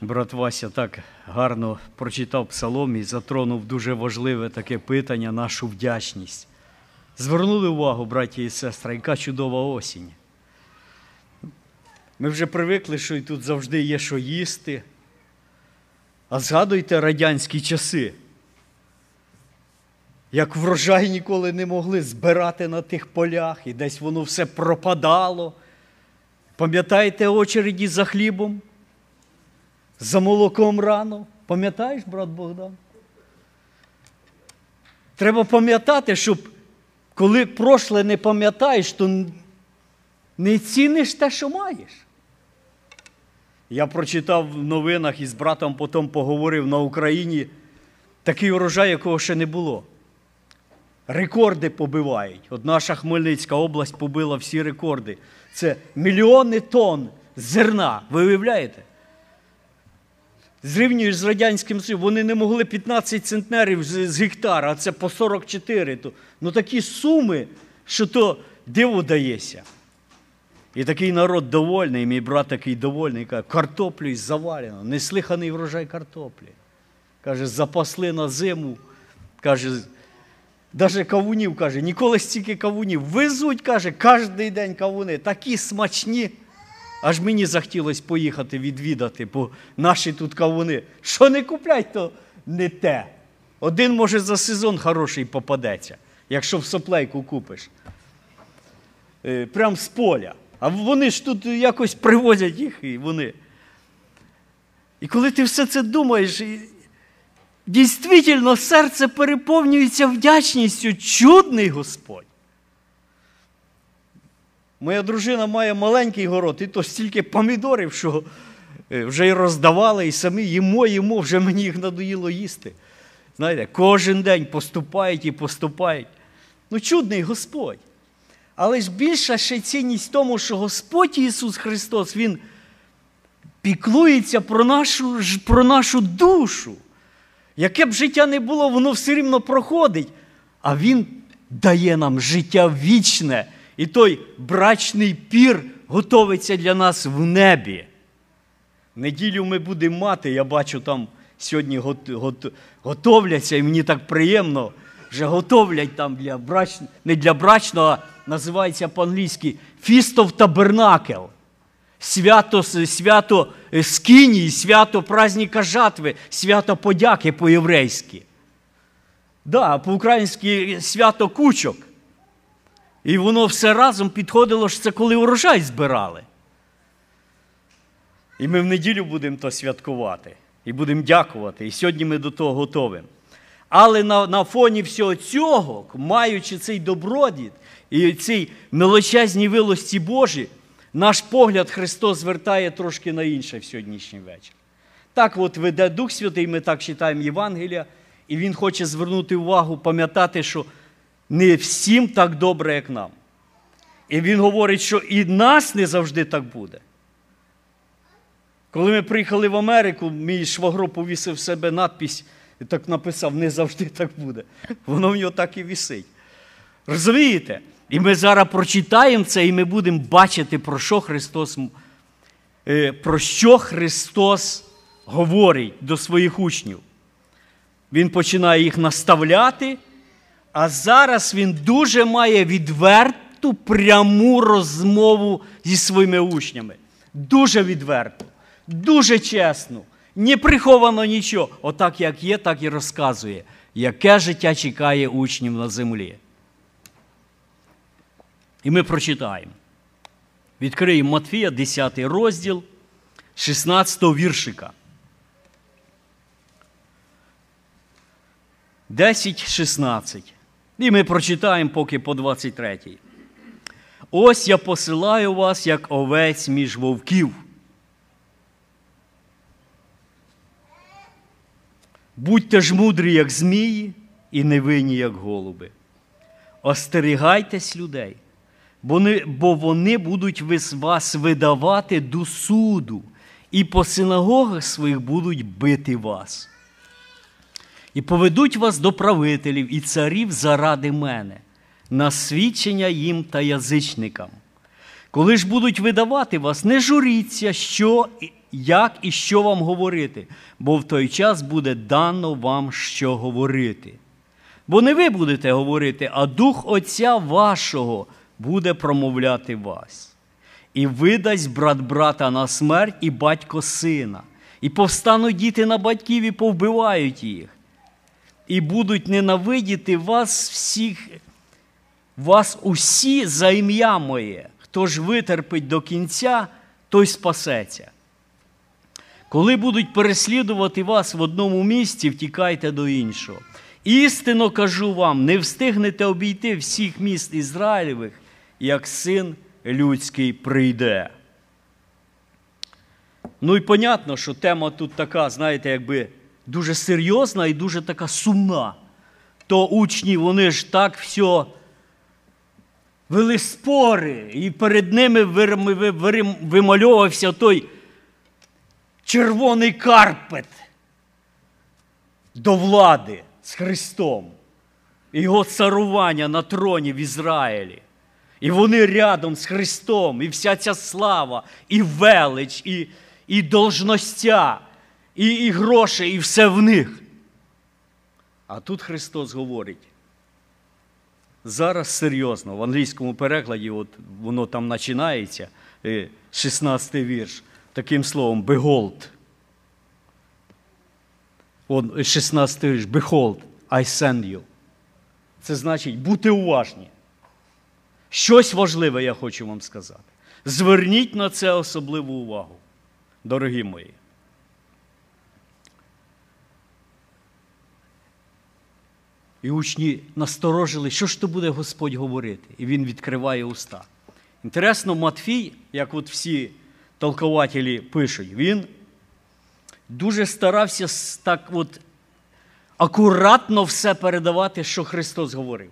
Брат Вася так гарно прочитав псалом і затронув дуже важливе таке питання, нашу вдячність. Звернули увагу, браті і сестри, яка чудова осінь. Ми вже привикли, що і тут завжди є що їсти. А згадуйте радянські часи, як врожай ніколи не могли збирати на тих полях, і десь воно все пропадало. Пам'ятаєте очереді за хлібом? За молоком рано. Пам'ятаєш, брат Богдан? Треба пам'ятати, щоб коли прошле не пам'ятаєш, то не ціниш те, що маєш. Я прочитав в новинах і з братом потім поговорив на Україні такий урожай, якого ще не було. Рекорди побивають. От наша Хмельницька область побила всі рекорди. Це мільйони тонн зерна. Ви уявляєте? Зрівнюєш з Радянським Союзом, вони не могли 15 центнерів з, з гектара, а це по 44. То, ну такі суми, що то диво дається. І такий народ довольний, мій брат такий довольний, каже, картоплю завалено, неслиханий врожай картоплі. Каже, запасли на зиму. Каже, навіть кавунів, каже, ніколи стільки кавунів. Везуть, каже, кожен день кавуни, такі смачні. Аж мені захотілося поїхати відвідати, бо наші тут кавуни. Що не куплять, то не те. Один, може, за сезон хороший попадеться, якщо в соплейку купиш. Е, прям з поля. А вони ж тут якось привозять їх, і вони. І коли ти все це думаєш, дійсно серце переповнюється вдячністю, чудний Господь. Моя дружина має маленький город, і то стільки помідорів, що вже й роздавали, і самі їмо, їмо, вже мені їх надоїло їсти. Знаєте, кожен день поступають і поступають. Ну, чудний Господь. Але ж більша ще цінність в тому, що Господь Ісус Христос, Він піклується про нашу, про нашу душу. Яке б життя не було, воно все рівно проходить. А Він дає нам життя вічне. І той брачний пір готовиться для нас в небі. Неділю ми будемо мати, я бачу, там сьогодні готовляться, і мені так приємно, вже готовлять там для брач... не для брачного, а називається по-англійськи of Tabernacle. Свято свято Скинії, свято праздника жатви, свято подяки по-єврейськи. Да, по-українськи свято кучок. І воно все разом підходило що це коли урожай збирали. І ми в неділю будемо то святкувати і будемо дякувати. І сьогодні ми до того готові. Але на на фоні всього цього, маючи цей добродіт і цій милочезній вилості Божі, наш погляд Христос звертає трошки на інше в сьогоднішній вечір. Так от веде Дух Святий, ми так читаємо Євангелія, і Він хоче звернути увагу, пам'ятати, що не всім так добре, як нам. І він говорить, що і нас не завжди так буде. Коли ми приїхали в Америку, мій швагро повісив в себе надпись і так написав: не завжди так буде. Воно в нього так і вісить. Розумієте? І ми зараз прочитаємо це, і ми будемо бачити, про що Христос е, про що Христос говорить до своїх учнів. Він починає їх наставляти. А зараз він дуже має відверту пряму розмову зі своїми учнями. Дуже відверту, дуже чесну, не приховано нічого. Отак, як є, так і розказує, яке життя чекає учнів на землі. І ми прочитаємо. Відкриємо Матфія, 10 розділ, 16 віршика. 10-16. І ми прочитаємо поки по 23. Ось я посилаю вас, як овець між вовків. Будьте ж мудрі, як змії, і невинні, як голуби. Остерігайтесь людей, бо вони будуть вас видавати до суду, і по синагогах своїх будуть бити вас і поведуть вас до правителів і царів заради мене, на свідчення їм та язичникам. Коли ж будуть видавати вас, не журіться, що як і що вам говорити, бо в той час буде дано вам що говорити. Бо не ви будете говорити, а Дух Отця вашого буде промовляти вас. І видасть брат брата на смерть, і батько сина, і повстануть діти на батьків і повбивають їх, і будуть ненавидіти вас всіх, вас усі за ім'я моє. Хто ж витерпить до кінця, той спасеться. Коли будуть переслідувати вас в одному місці, втікайте до іншого. Істинно кажу вам, не встигнете обійти всіх міст Ізраїлевих, як син людський прийде. Ну і понятно, що тема тут така, знаєте, якби дуже серйозна і дуже така сумна. То учні, вони ж так все вели спори, і перед ними вимальовувався той червоний карпет до влади з Христом, його царування на троні в Ізраїлі. І вони рядом з Христом, і вся ця слава, і велич, і і должностя, і, і гроші, і все в них. А тут Христос говорить. Зараз серйозно, в англійському перекладі, от воно там починається, 16 й вірш, таким словом, behold. 16 й вірш, behold, I send you. Це значить бути уважні. Щось важливе я хочу вам сказати. Зверніть на це особливу увагу, дорогі мої. І учні насторожили, що ж то буде Господь говорити. І він відкриває уста. Інтересно, Матфій, як от всі толкователі пишуть, він дуже старався так от акуратно все передавати, що Христос говорив.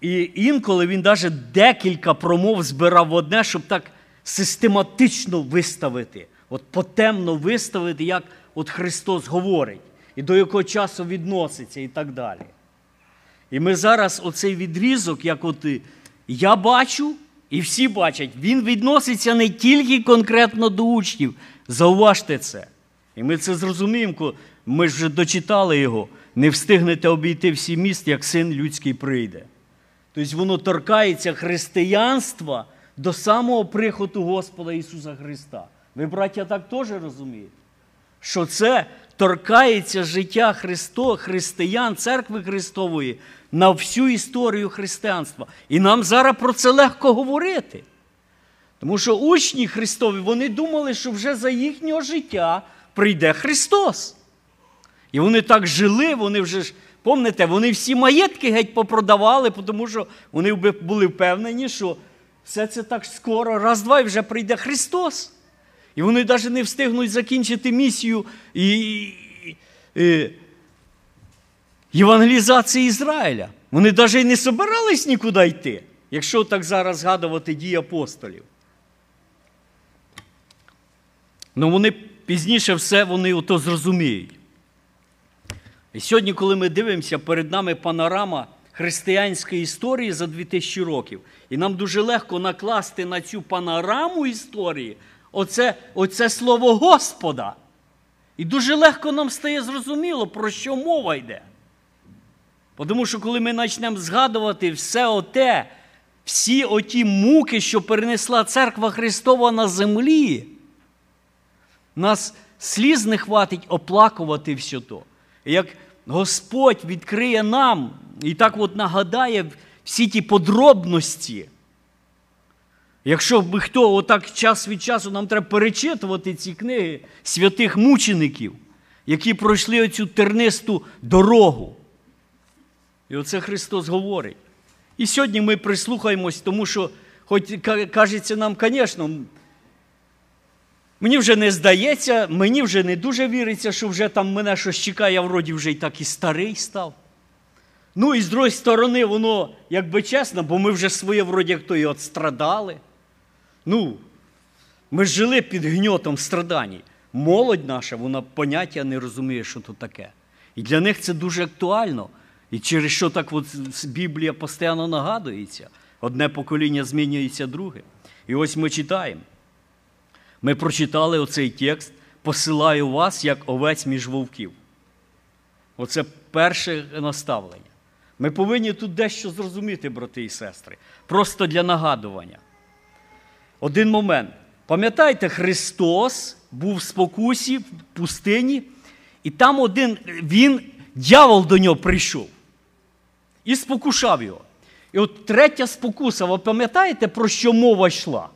І інколи він навіть декілька промов збирав в одне, щоб так систематично виставити, от потемно виставити, як от Христос говорить, і до якого часу відноситься, і так далі. І ми зараз оцей відрізок, як от я бачу, і всі бачать, він відноситься не тільки конкретно до учнів. Зауважте це. І ми це зрозуміємо, ми ж дочитали його. Не встигнете обійти всі міст, як син людський прийде. Тобто воно торкається християнства до самого приходу Господа Ісуса Христа. Ви, браття, так теж розумієте? Що це торкається життя Христо, християн, церкви Христової на всю історію християнства. І нам зараз про це легко говорити. Тому що учні Христові вони думали, що вже за їхнього життя прийде Христос. І вони так жили, вони вже ж Помните, вони всі маєтки геть попродавали, тому що вони були впевнені, що все це так скоро, раз-два і вже прийде Христос. І вони навіть не встигнуть закінчити місію і, і, і євангелізації Ізраїля. Вони навіть не собирались нікуди йти, якщо так зараз згадувати дії апостолів. Ну вони пізніше все вони ото зрозуміють. І сьогодні, коли ми дивимося, перед нами панорама християнської історії за 2000 років, і нам дуже легко накласти на цю панораму історії оце, оце слово Господа. І дуже легко нам стає зрозуміло, про що мова йде. Тому що коли ми почнемо згадувати все оте, всі оті муки, що перенесла церква Христова на землі, нас сліз не хватить оплакувати все то. Як Господь відкриє нам і так от нагадає всі ті подробності. Якщо б хто отак час від часу нам треба перечитувати ці книги святих мучеників, які пройшли оцю тернисту дорогу. І оце Христос говорить. І сьогодні ми прислухаємось, тому що, хоч кажеться нам, звісно, Мені вже не здається, мені вже не дуже віриться, що вже там мене щось чекає, я вроді вже й так і старий став. Ну і з другої сторони, воно, якби чесно, бо ми вже своє вроді як то і отстрадали. Ну, ми жили під гньотом страданій. Молодь наша, вона поняття не розуміє, що то таке. І для них це дуже актуально. І через що так от Біблія постійно нагадується. Одне покоління змінюється друге. І ось ми читаємо. Ми прочитали оцей текст, посилаю вас як овець між вовків. Оце перше наставлення. Ми повинні тут дещо зрозуміти, брати і сестри, просто для нагадування. Один момент. Пам'ятаєте, Христос був в спокусі в пустині, і там один він, дьявол до нього прийшов і спокушав його. І от третя спокуса, ви пам'ятаєте, про що мова йшла?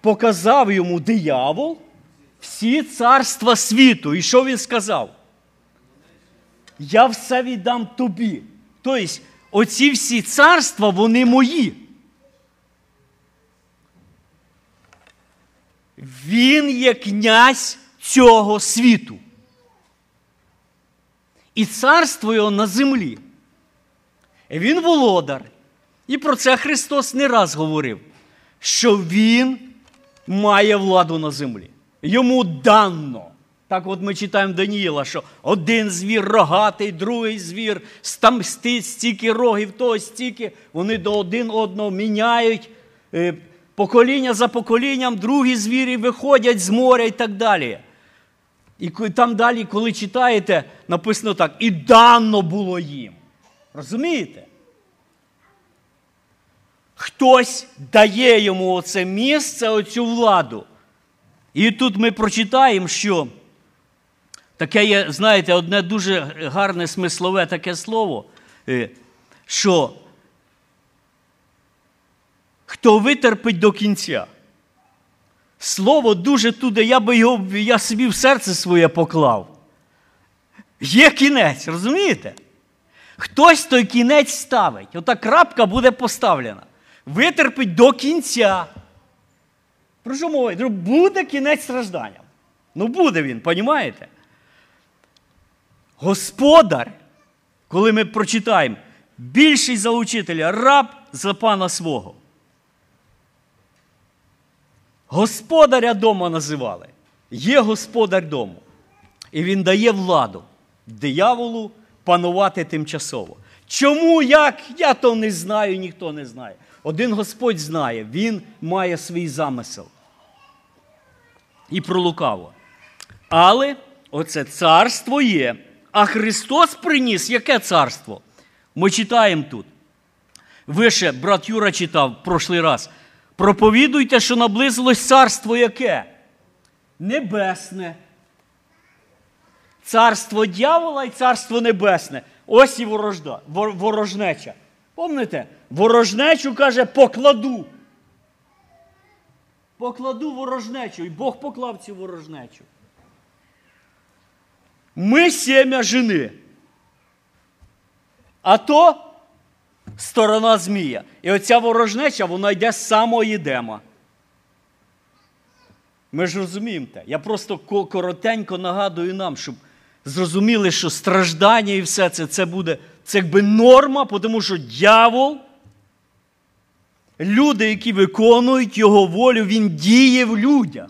Показав йому диявол всі царства світу. І що він сказав? Я все віддам тобі. Тобто, оці всі царства, вони мої. Він є князь цього світу. І царство його на землі. Він володар. І про це Христос не раз говорив, що Він має владу на землі. Йому дано. Так от ми читаємо Даніїла, що один звір рогатий, другий звір, там стільки рогів, того стільки, вони до один одного міняють. Покоління за поколінням, другі звірі виходять з моря і так далі. І там далі, коли читаєте, написано так: і дано було їм. Розумієте? Хтось дає йому оце місце, оцю владу. І тут ми прочитаємо, що таке є, знаєте, одне дуже гарне смислове таке слово, е, що хто витерпить до кінця. Слово дуже туди, я би його я собі в серце своє поклав. Є кінець, розумієте? Хтось той кінець ставить. Ота крапка буде поставлена. Витерпить до кінця. Про що мова? Буде кінець страждання. Ну, буде він, розумієте? Господар, коли ми прочитаємо, більший за учителя, раб за пана свого. Господаря дома називали. Є господар дому. І він дає владу дияволу панувати тимчасово. Чому як? Я то не знаю, ніхто не знає. Один Господь знає, Він має свій замисел. І про лукаво. Але оце царство є. А Христос приніс яке царство? Ми читаємо тут. Вище брат Юра читав в прошлий раз. Проповідуйте, що наблизилось царство яке? Небесне. Царство дьявола і царство небесне. Ось і ворожда, ворожнеча. Помните? Ворожнечу каже, покладу. Покладу ворожнечу. І Бог поклав цю ворожнечу. Ми сім'я жени. А то сторона Змія. І оця ворожнеча, вона йде з самого Єдема. Ми ж розуміємо те. Я просто коротенько нагадую нам, щоб зрозуміли, що страждання і все це це буде це якби норма, тому що дьявол, люди, які виконують його волю, він діє в людях.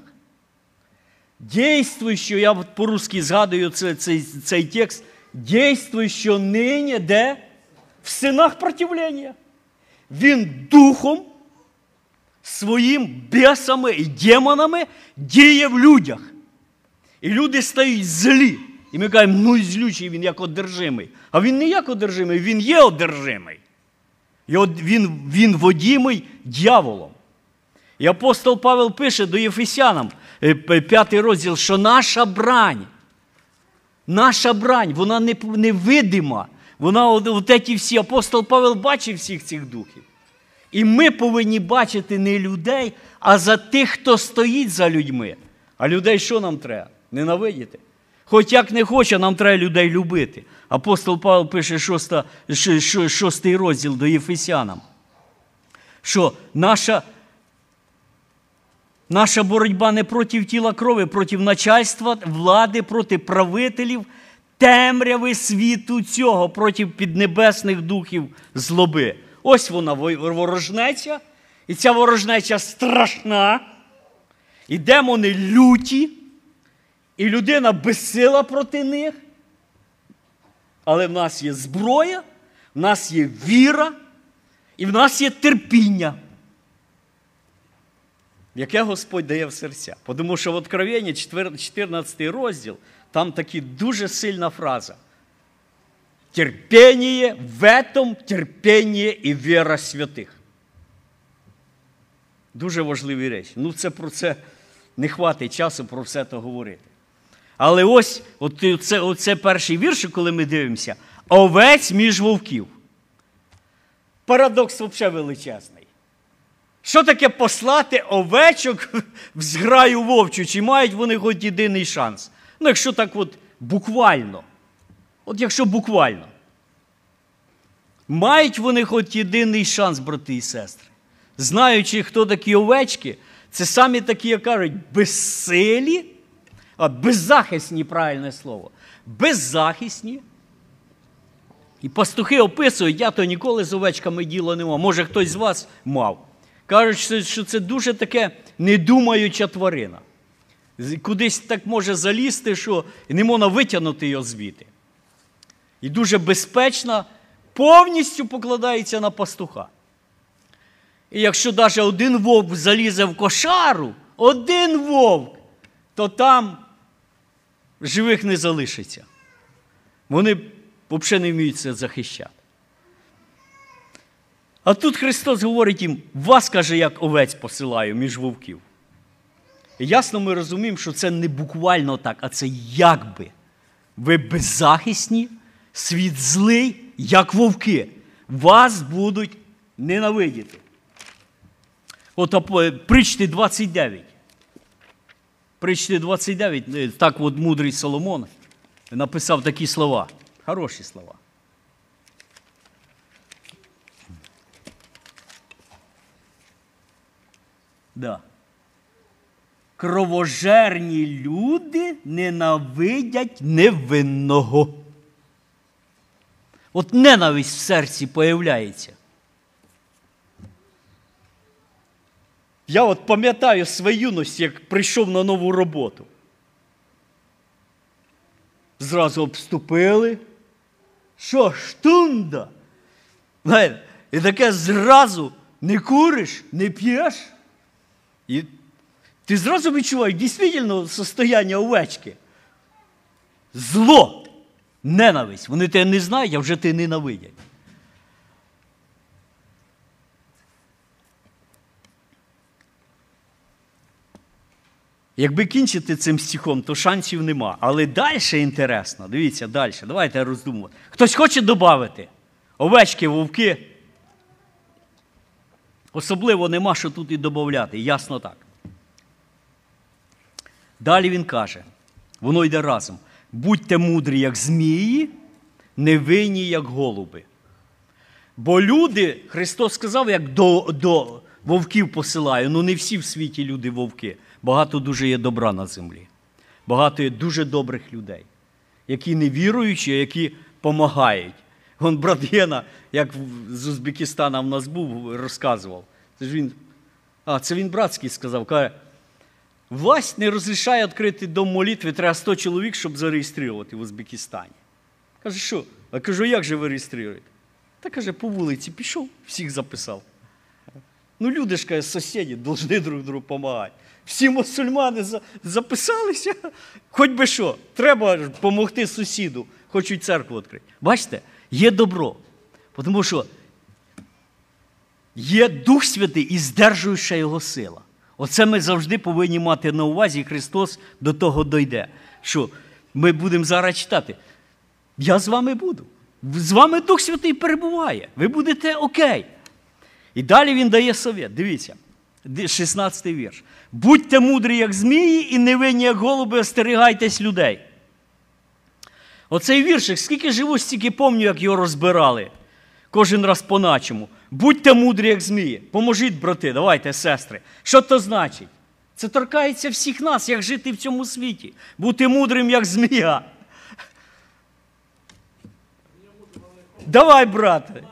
Дійствуй, що я по-русски згадую цей, цей, цей текст, дійствуй, що нині де в синах противлення. Він духом, своїм бесами і демонами діє в людях. І люди стають злі. І ми кажемо, ну злючий він як одержимий. А він не як одержимий, він є одержимий. І Він він водімий дьяволом. І апостол Павел пише до Єфесянам, е, п'ятий розділ, що наша брань, наша брань, вона невидима. Вона от ці всі апостол Павел бачив всіх цих духів. І ми повинні бачити не людей, а за тих, хто стоїть за людьми. А людей що нам треба? Ненавидіти. Хоч як не хоче, нам треба людей любити. Апостол Павел пише шостий розділ до Єфесянам, що наша наша боротьба не проти тіла крові, проти начальства, влади, проти правителів, темряви світу цього, проти піднебесних духів злоби. Ось вона ворожнеча, і ця ворожнеча страшна, і демони люті. І людина безсила проти них. Але в нас є зброя, в нас є віра і в нас є терпіння. яке Господь дає в серця. Тому що в Откровенні 14 розділ, там такі дуже сильна фраза. Терпение в этом терпение і віра святих. Дуже важливі речі. Ну, це про це не хватить часу про все це говорити. Але ось це, оце перший вірш, коли ми дивимося, овець між вовків. Парадокс взагалі величезний. Що таке послати овечок в зграю вовчу? Чи мають вони хоч єдиний шанс? Ну, якщо так от буквально. От якщо буквально. Мають вони хоч єдиний шанс, брати і сестри. Знаючи, хто такі овечки, це самі такі, як кажуть, безсилі, а беззахисні правильне слово. Беззахисні. І пастухи описують, я то ніколи з овечками діло не мав. Може, хтось з вас мав. Кажуть, що це дуже таке недумаюча тварина. Кудись так може залізти, що не можна витягнути його звідти. І дуже безпечна, повністю покладається на пастуха. І якщо навіть один вовк залізе в кошару, один вовк, то там живих не залишиться. Вони взагалі не вміють це захищати. А тут Христос говорить їм, вас, каже, як овець посилаю між вовків. Ясно ми розуміємо, що це не буквально так, а це якби. Ви беззахисні, світ злий, як вовки. Вас будуть ненавидіти. От причти 29. Причти 29, так от мудрий Соломон написав такі слова. Хороші слова. Да. Кровожерні люди ненавидять невинного. От ненависть в серці появляється. Я от пам'ятаю свою юність, як прийшов на нову роботу. Зразу обступили. Що, штунда? І таке зразу не куриш, не п'єш. І ти зразу відчуваєш дійсно состояння овечки. Зло, ненависть. Вони тебе не знають, а вже тебе ненавидять. Якби кінчити цим стихом, то шансів нема. Але далі інтересно. Дивіться, далі. Давайте роздумувати. Хтось хоче додати? Овечки, вовки. Особливо нема що тут і додати. Ясно так. Далі він каже: воно йде разом. Будьте мудрі, як змії, невинні, як голуби. Бо люди, Христос сказав, як до до вовків посилаю, ну не всі в світі люди вовки. Багато дуже є добра на землі. Багато є дуже добрих людей, які не віруючі, які допомагають. Вон брат Єна, як з Узбекистана в нас був, розказував. Це ж він, а, це він братський сказав, каже, власть не розрішає відкрити дом молитви, треба 100 чоловік, щоб зареєструвати в Узбекистані. Каже, що? А кажу, як же ви реєструєте? Та каже, по вулиці пішов, всіх записав. Ну, люди ж каже, сусіди, повинні друг другу допомагати. Всі мусульмани записалися, хоч би що, треба допомогти сусіду, хочуть церкву відкрити. Бачите, є добро. Тому що є Дух Святий і здержуюча його сила. Оце ми завжди повинні мати на увазі, і Христос до того дойде. Що ми будемо зараз читати. Я з вами буду. З вами Дух Святий перебуває. Ви будете окей. І далі він дає совет. Дивіться, 16 й вірш. Будьте мудрі, як змії, і невинні, як голуби, остерігайтесь людей. Оцей віршик, скільки живу, стільки помню, як його розбирали. Кожен раз по-начому. Будьте мудрі, як змії. Поможіть, брати, давайте, сестри. Що то значить? Це торкається всіх нас, як жити в цьому світі. Бути мудрим, як змія. Давай, брате.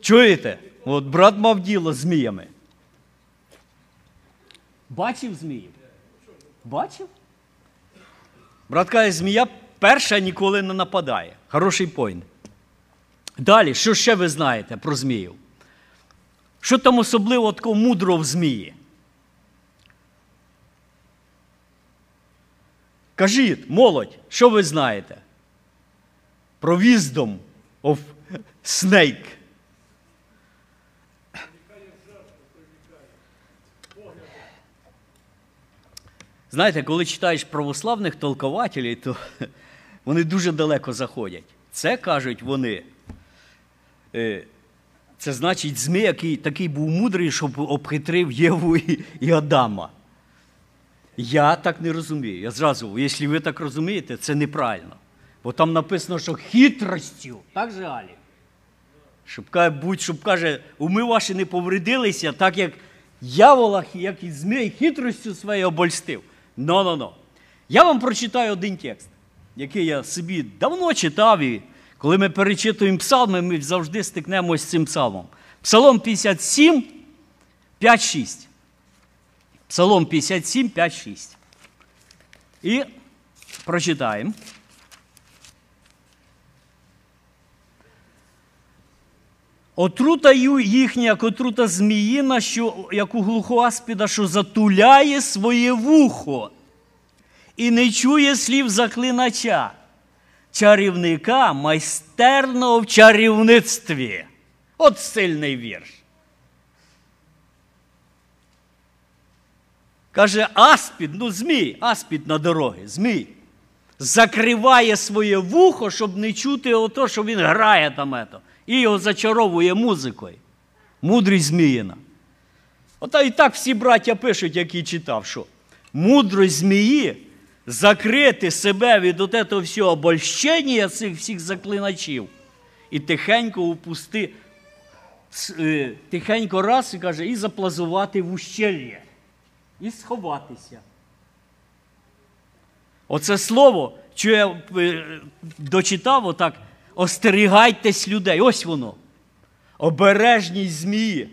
Чуєте? От брат мав діло з зміями. Бачив зміїв? Бачив? Брат каже, змія перша ніколи не нападає. Хороший пойнт. Далі, що ще ви знаєте про зміїв? Що там особливо такого мудрого в змії? Кажіть, молодь, що ви знаєте? Про wisdom of snake. Знаєте, коли читаєш православних толкователів, то вони дуже далеко заходять. Це кажуть вони. е, Це значить змій, який такий був мудрий, щоб обхитрив Єву і, Адама. Я так не розумію. Я зразу, якщо ви так розумієте, це неправильно. Бо там написано, що хитростю. Так же Алі? Щоб, ка- будь, щоб каже, уми ваші не повредилися, так як явола, як і змій, хитростю своєю обольстив. Но-но-но. Я вам прочитаю один текст, який я собі давно читав, і коли ми перечитуємо псалми, ми завжди стикнемося з цим псалмом. Псалом 57, 5-6. Псалом 57, 5, 6. І прочитаємо. Отрута їхня, як отрута зміїна, що, як у глухоаспіда, що затуляє своє вухо і не чує слів заклинача, чарівника майстерного в чарівництві. От сильний вірш. Каже, аспід, ну змій, аспід на дороги, змій. Закриває своє вухо, щоб не чути ото, що він грає там ето, і його зачаровує музикою. Мудрість зміїна. Ота і так всі браття пишуть, які читав, що мудрость змії закрити себе від от всього обольщення цих всіх заклиначів і тихенько упусти, е, тихенько раз і каже, і заплазувати в ущельє і сховатися. Оце слово, що я е, дочитав, отак, остерігайтесь людей. Ось воно. Обережність змії.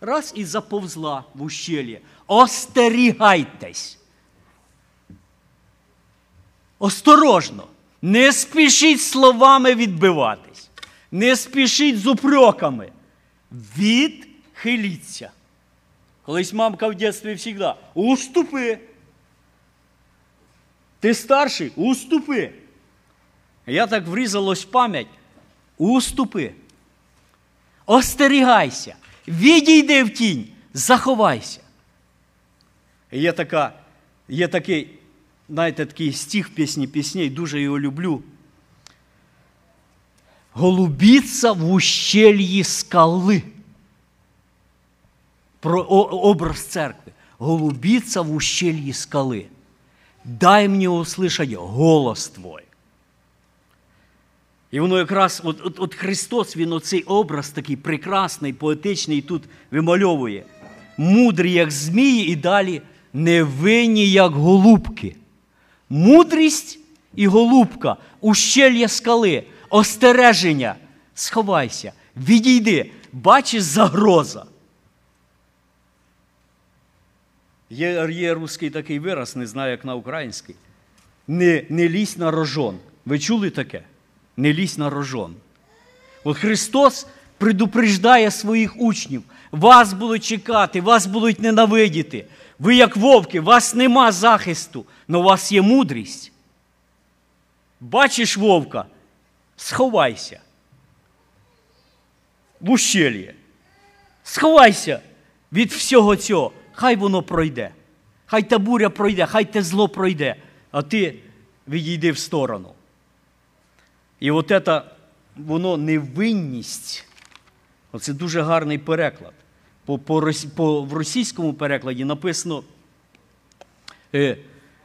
Раз і заповзла в ущельє. Остерігайтесь. Осторожно. Не спішіть словами відбиватись. Не спішіть з упреками. Відхиліться. Колись мамка в дитинстві завжди уступи. Ти старший, уступи. Я так врізалось в пам'ять. Уступи. Остерігайся. Відійди в тінь, заховайся. Є, така, є такий, знаєте, такий стих пісні пісней, дуже його люблю. Голубіться в ущельї скали про образ церкви. Голубіться в ущельї скали. Дай мені услышать голос твой. І воно якраз, от, от, от Христос, Він оцей образ такий прекрасний, поетичний тут вимальовує. Мудрі, як змії, і далі невинні, як голубки. Мудрість і голубка, ущелья скали, остереження. Сховайся, відійди, бачиш загроза. Є, є русський такий вираз, не знаю, як на український. Не, не лізь на рожон. Ви чули таке? Не лізь на рожон. От Христос предупреждає своїх учнів. Вас будуть чекати, вас будуть ненавидіти. Ви, як вовки, вас нема захисту, але у вас є мудрість. Бачиш вовка, сховайся. В ущельє. Сховайся від всього цього. Хай воно пройде. Хай та буря пройде, хай те зло пройде, а ти відійди в сторону. І от це, воно невинність. Оце дуже гарний переклад. По, по, по, в російському перекладі написано е,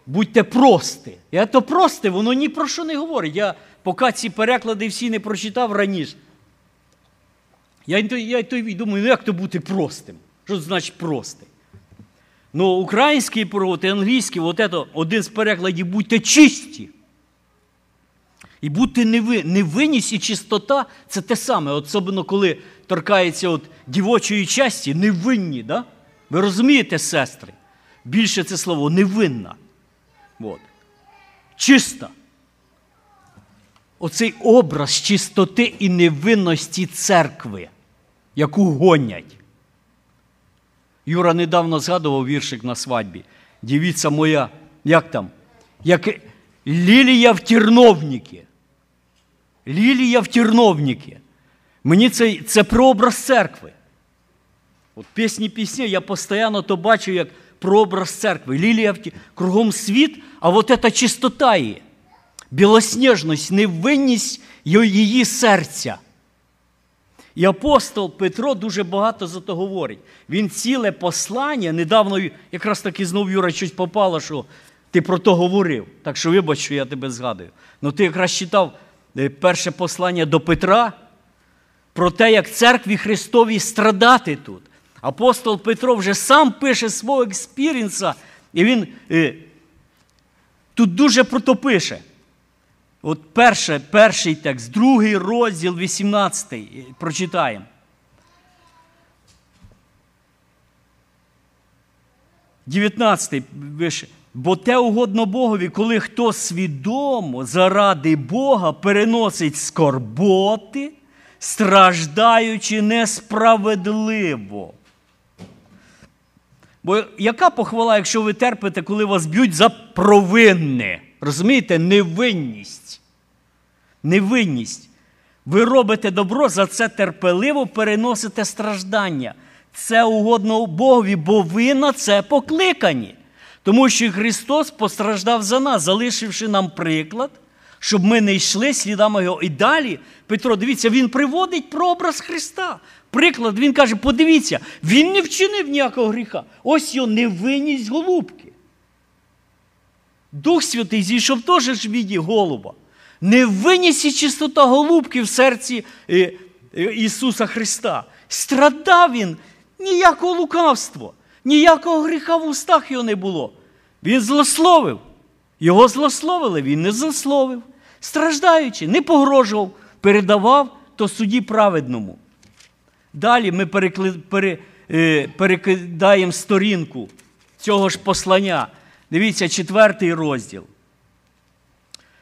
будьте прости. І це прости, воно ні про що не говорить. Я поки ці переклади всі не прочитав раніше. Я, то- я й то думаю, ну як то бути простим? Що це значить простий? Ну, український перевод і англійський, от це, один з перекладів будьте чисті. І бути невинність і чистота це те саме, особливо коли торкається от дівочої часті, невинні. Да? Ви розумієте, сестри? Більше це слово невинна. От. Чиста. Оцей образ чистоти і невинності церкви. яку гонять. Юра недавно згадував віршик на свадьбі. Дівіться моя, як там? Як Лілія в терновникі. Лілія в терновникі. Мені це це прообраз церкви. От пісні пісні я постійно то бачу як прообраз церкви. Лілія кругом світ, а от ця чистота її, білосніжність, невинність її серця. І апостол Петро дуже багато за то говорить. Він ціле послання, недавно якраз таки знов Юра щось попало, що ти про то говорив. Так що вибач, що я тебе згадую. Ну ти якраз читав е, перше послання до Петра про те, як церкві Христовій страдати тут. Апостол Петро вже сам пише свого експірінса, і він е, тут дуже про то пише. От перше, перший текст, другий розділ 18. Прочитаємо. Дев'ятнадцятий вище. Бо те угодно Богові, коли хто свідомо заради Бога переносить скорботи, страждаючи несправедливо. Бо яка похвала, якщо ви терпите, коли вас б'ють за провинне? Розумієте, невинність. Невинність. Ви робите добро, за це терпеливо переносите страждання. Це угодно Богові, бо ви на це покликані. Тому що Христос постраждав за нас, залишивши нам приклад, щоб ми не йшли слідами Його. І далі, Петро, дивіться, він приводить прообраз Христа. Приклад, він каже: подивіться, він не вчинив ніякого гріха. Ось його невинність голубки. Дух Святий зійшов теж в віді голуба. Невинність і чистота голубки в серці е, е, Ісуса Христа. Страдав Він ніякого лукавства, ніякого гріха в устах його не було. Він злословив. Його злословили, він не злословив. Страждаючи, не погрожував, передавав то суді праведному. Далі ми перекли... пере... е... перекидаємо сторінку цього ж послання. Дивіться, четвертий розділ,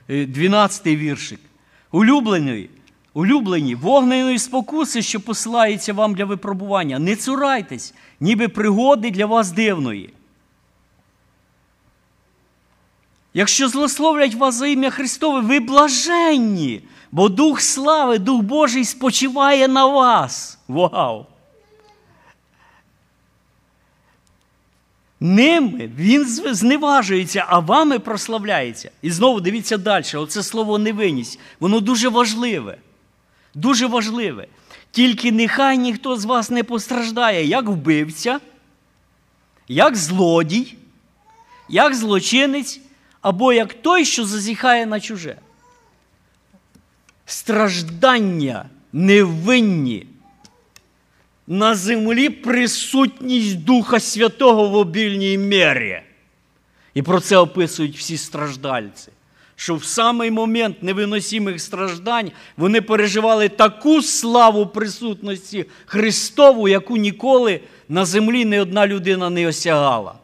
дванадцятий віршик. Улюблений, улюблені, вогненої спокуси, що посилається вам для випробування. Не цурайтесь, ніби пригоди для вас дивної. Якщо злословлять вас за ім'я Христове, ви блаженні, бо Дух слави, Дух Божий спочиває на вас. Вау! Ними він зневажується, а вами прославляється. І знову дивіться далі. Оце слово невинність. Воно дуже важливе. Дуже важливе. Тільки нехай ніхто з вас не постраждає, як вбивця, як злодій, як злочинець, або як той, що зазіхає на чуже. Страждання невинні на землі присутність Духа Святого в обільній мері. І про це описують всі страждальці. Що в самий момент невиносимих страждань вони переживали таку славу присутності Христову, яку ніколи на землі ні одна людина не осягала.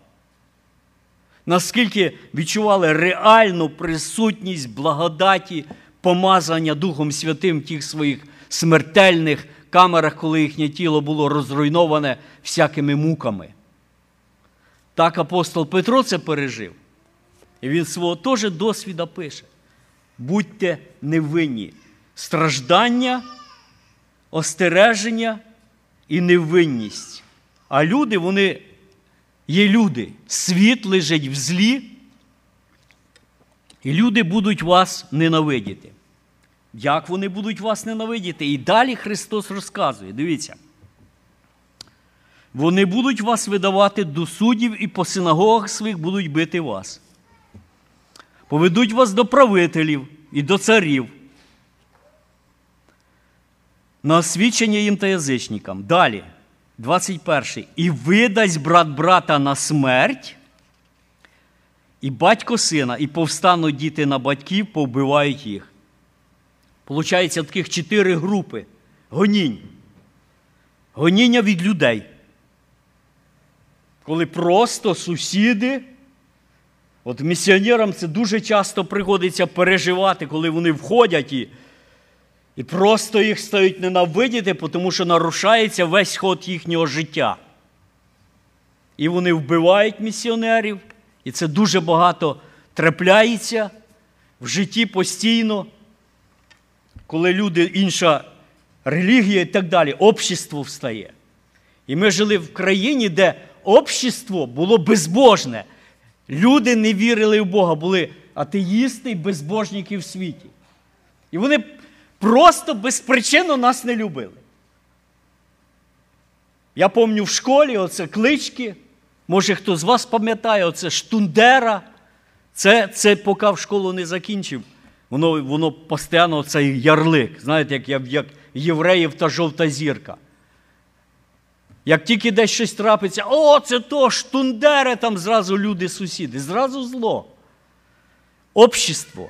Наскільки відчували реальну присутність благодаті, помазання Духом Святим в тих своїх смертельних камерах, коли їхнє тіло було розруйноване всякими муками. Так апостол Петро це пережив. І він свого теж досвіда пише. Будьте невинні. Страждання, остереження і невинність. А люди, вони є люди. Світ лежить в злі, і люди будуть вас ненавидіти. Як вони будуть вас ненавидіти? І далі Христос розказує, дивіться. Вони будуть вас видавати до суддів і по синагогах своїх будуть бити вас. Поведуть вас до правителів і до царів. На освічення їм та язичникам. Далі, 21. І видасть брат брата на смерть, і батько сина, і повстануть діти на батьків, повбивають їх. Получається, таких чотири групи гонінь. Гоніння від людей. Коли просто сусіди, от місіонерам це дуже часто приходиться переживати, коли вони входять і І просто їх стають ненавидіти, тому що нарушається весь ход їхнього життя. І вони вбивають місіонерів, і це дуже багато трапляється в житті постійно, коли люди інша релігія і так далі, общество встає. І ми жили в країні, де общество було безбожне. Люди не вірили в Бога, були атеїсти і безбожники в світі. І вони просто безпричинно нас не любили. Я пам'ятаю в школі оце клички. Може, хто з вас пам'ятає, оце штундера. Це це поки в школу не закінчив. Воно воно постійно цей ярлик, знаєте, як як євреїв та жовта зірка. Як тільки десь щось трапиться, о, це то штундере, там зразу люди-сусіди, зразу зло. Общество.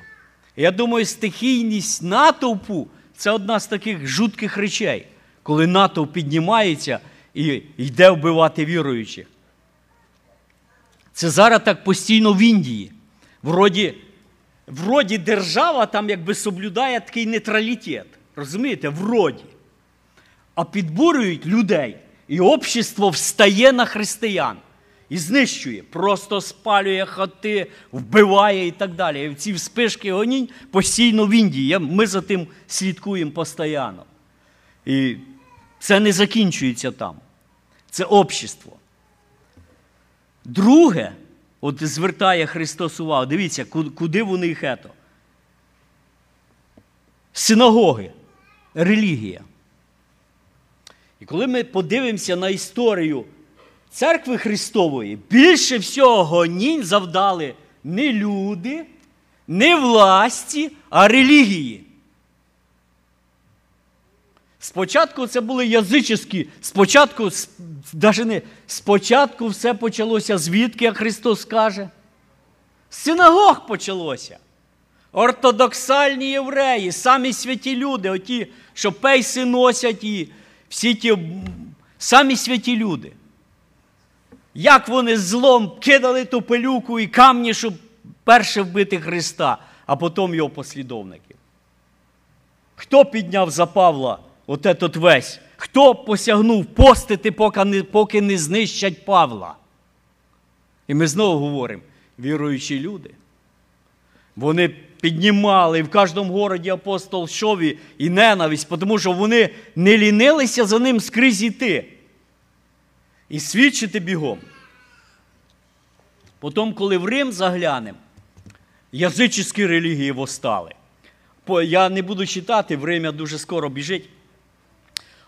Я думаю, стихійність натовпу це одна з таких жутких речей, коли натовп піднімається і йде вбивати віруючих. Це зараз так постійно в Індії. Вроді, вроді держава там якби соблюдає такий нейтралітет. Розумієте? Вроді. А підбурюють людей, і общество встає на християн і знищує, просто спалює хати, вбиває і так далі. І ці вспишки гонінь постійно в Індії. Ми за тим слідкуємо постійно. І це не закінчується там. Це общество. Друге, от звертає Христос увагу, дивіться, куди вони їх ето. Синагоги, релігія. І коли ми подивимося на історію церкви Христової, більше всього гонінь завдали не люди, не власті, а релігії. Спочатку це були язичні, спочатку, навіть не, спочатку все почалося звідки, як Христос каже. З синагог почалося. Ортодоксальні євреї, самі святі люди, оті, що пейси носять і всі ті самі святі люди. Як вони злом кидали ту пилюку і камні, щоб перше вбити Христа, а потім його послідовників. Хто підняв за Павла от этот весь? Хто посягнув постити, поки не, поки не знищать Павла? І ми знову говоримо: віруючі люди. Вони піднімали в кожному городі апостол Шові і ненависть, тому що вони не лінилися за ним скрізь йти і свідчити бігом. Потім, коли в Рим заглянемо, язичні релігії востали. Я не буду читати, время дуже скоро біжить.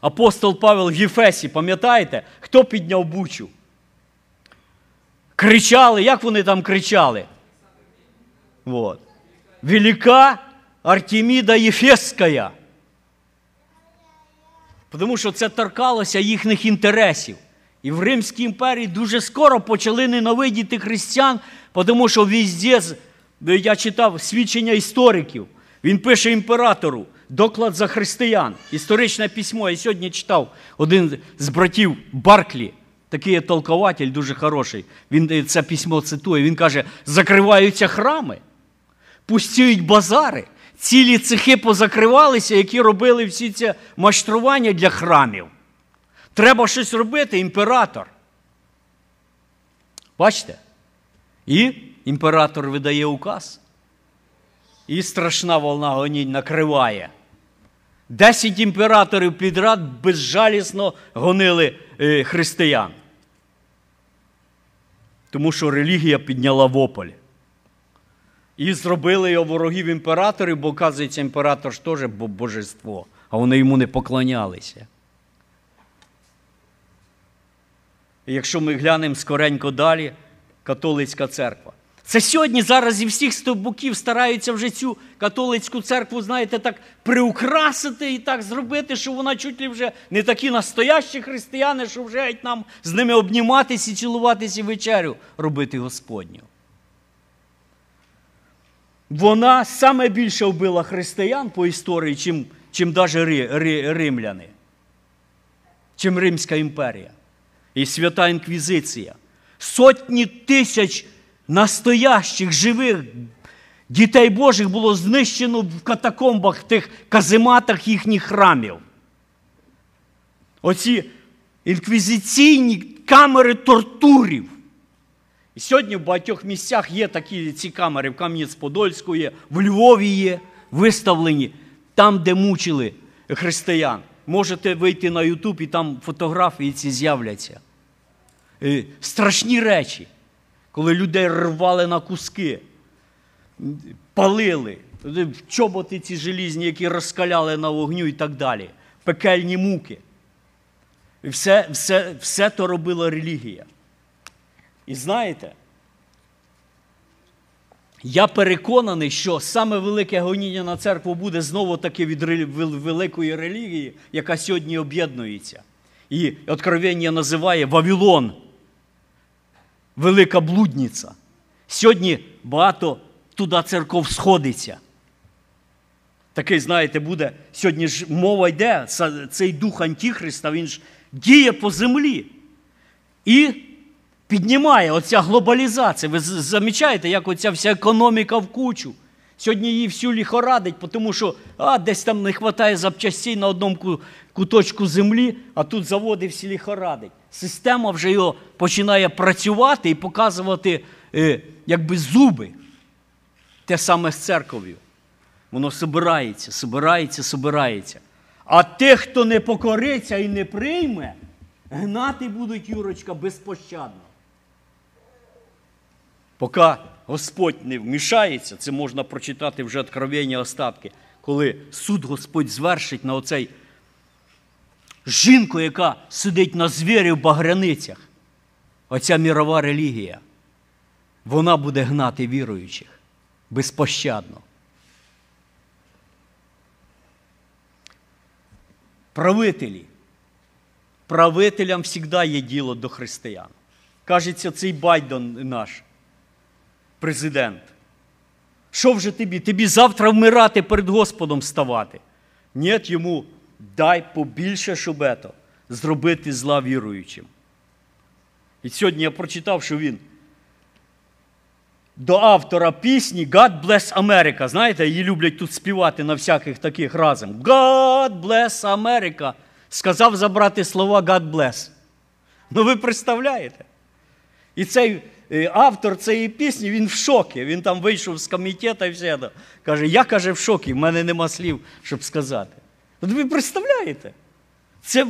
Апостол Павел в Єфесі, пам'ятаєте, хто підняв бучу? Кричали, як вони там кричали? Вот. Велика Артеміда Єфесська. Тому що це торкалося їхніх інтересів. І в Римській імперії дуже скоро почали ненавидіти християн, тому що візде, я читав свідчення істориків. Він пише імператору доклад за християн, історичне письмо. Я сьогодні читав один з братів Барклі, такий толкователь дуже хороший. Він це письмо цитує. Він каже: закриваються храми, пустіють базари, цілі цехи позакривалися, які робили всі ці майстрування для храмів. Треба щось робити, імператор. Бачите? І імператор видає указ. І страшна волна гонінь накриває. Десять імператорів підряд безжалісно гонили е, християн. Тому що релігія підняла вополь. І зробили його ворогів імператорів, бо, оказується, імператор ж теж божество, а вони йому не поклонялися. І якщо ми глянемо скоренько далі, католицька церква. Це сьогодні зараз зі всіх стовбуків стараються вже цю католицьку церкву, знаєте, так приукрасити і так зробити, що вона чуть ли вже не такі настоящі християни, що вже геть нам з ними обніматися і цілуватися і вечерю робити Господню. Вона саме більше вбила християн по історії, чим чим навіть римляни, чим Римська імперія і свята Інквізиція. Сотні тисяч настоящих живих Дітей Божих було знищено в катакомбах, в тих казематах їхніх храмів. Оці інквізиційні камери тортурів. І сьогодні в багатьох місцях є такі ці камери, в Кам'янець-Подольську є, в Львові є виставлені, там, де мучили християн. Можете вийти на Ютуб і там фотографії ці з'являться. Е, страшні речі, коли людей рвали на куски, палили, е, чоботи ці желізні, які розкаляли на вогню і так далі, пекельні муки. Все, все, все то робила релігія. І знаєте, я переконаний, що саме велике гоніння на церкву буде знову таки від великої релігії, яка сьогодні об'єднується. І Откровення називає Вавилон, велика блудниця. Сьогодні багато туди церков сходиться. Такий, знаєте, буде, сьогодні ж мова йде, цей дух Антихриста, він ж діє по землі. І піднімає оця глобалізація. Ви замічаєте, як оця вся економіка в кучу. Сьогодні її всю ліхорадить, тому що а, десь там не вистачає запчастей на одному куточку землі, а тут заводи всі ліхорадить. Система вже його починає працювати і показувати е, якби зуби. Те саме з церков'ю. Воно собирається, собирається, собирається. А тих, хто не покориться і не прийме, гнати будуть Юрочка безпощадно. Поки Господь не вмішається, це можна прочитати вже откровення остатки, коли суд Господь звершить на оцей жінку, яка сидить на звірі в багряницях. Оця мірова релігія, вона буде гнати віруючих безпощадно. Правителі. Правителям завжди є діло до християн. Кажеться, цей Байден наш президент. Що вже тобі? Тобі завтра вмирати перед Господом ставати. Ні, йому дай побільше, щоб ето, зробити зла віруючим. І сьогодні я прочитав, що він до автора пісні God Bless America. Знаєте, її люблять тут співати на всяких таких разом. God Bless America. Сказав забрати слова God Bless. Ну ви представляєте? І цей автор цієї пісні, він в шокі. Він там вийшов з комітету і все. Каже, я каже, в шокі, в мене нема слів, щоб сказати. От ви представляєте? Це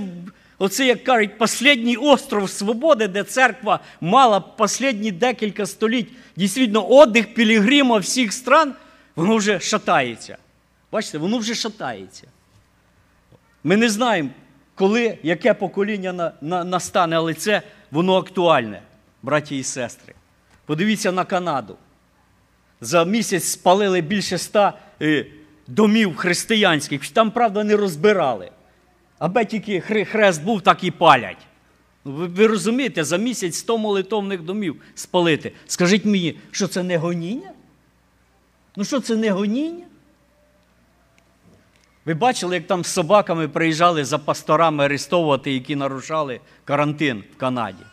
Оце, як кажуть, останній остров свободи, де церква мала останні декілька століть дійсно отдих пілігрима всіх стран, воно вже шатається. Бачите, воно вже шатається. Ми не знаємо, коли, яке покоління на, на, настане, але це воно актуальне, браті і сестри. Подивіться на Канаду. За місяць спалили більше ста е, домів християнських. Там, правда, не розбирали. Аби тільки хрест був, так і палять. Ну, ви, ви розумієте, за місяць 100 молитовних домів спалити. Скажіть мені, що це не гоніння? Ну що це не гоніння? Ви бачили, як там з собаками приїжджали за пасторами арестовувати, які нарушали карантин в Канаді?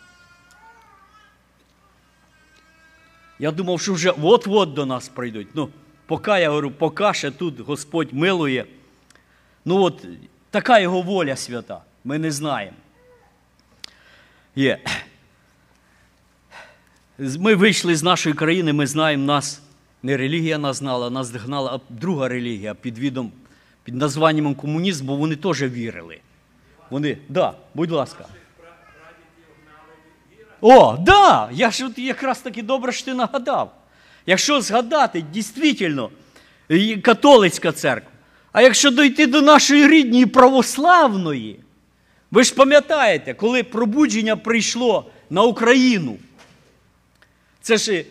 Я думав, що вже от-от до нас прийдуть. Ну, поки я говорю, поки ще тут Господь милує. Ну от Така його воля свята. Ми не знаємо. Є. Ми вийшли з нашої країни, ми знаємо, нас не релігія нас знала, нас гнала а друга релігія під відом, під названням комунізм, бо вони теж вірили. Вони, да, будь ласка. О, да! Я ж от якраз таки добре що ти нагадав. Якщо згадати, дійсно, католицька церква. А якщо дойти до нашої рідної православної, ви ж пам'ятаєте, коли пробудження прийшло на Україну, це ж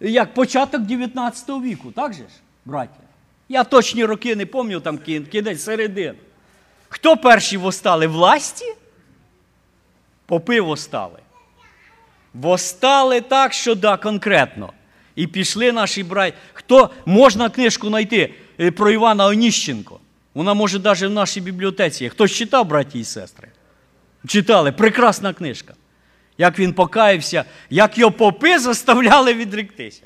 як початок 19 віку, так же ж, браття? Я точні роки не пам'ятаю, там кінець середин. Хто перші востали? Власті? Попи востали. Так, що да, конкретно. І пішли наші браті. Хто можна книжку знайти? Е, про Івана Оніщенко. Вона може навіть в нашій бібліотеці. Хтось читав, браті і сестри? Читали, прекрасна книжка. Як він покаявся, як його попи заставляли відректися.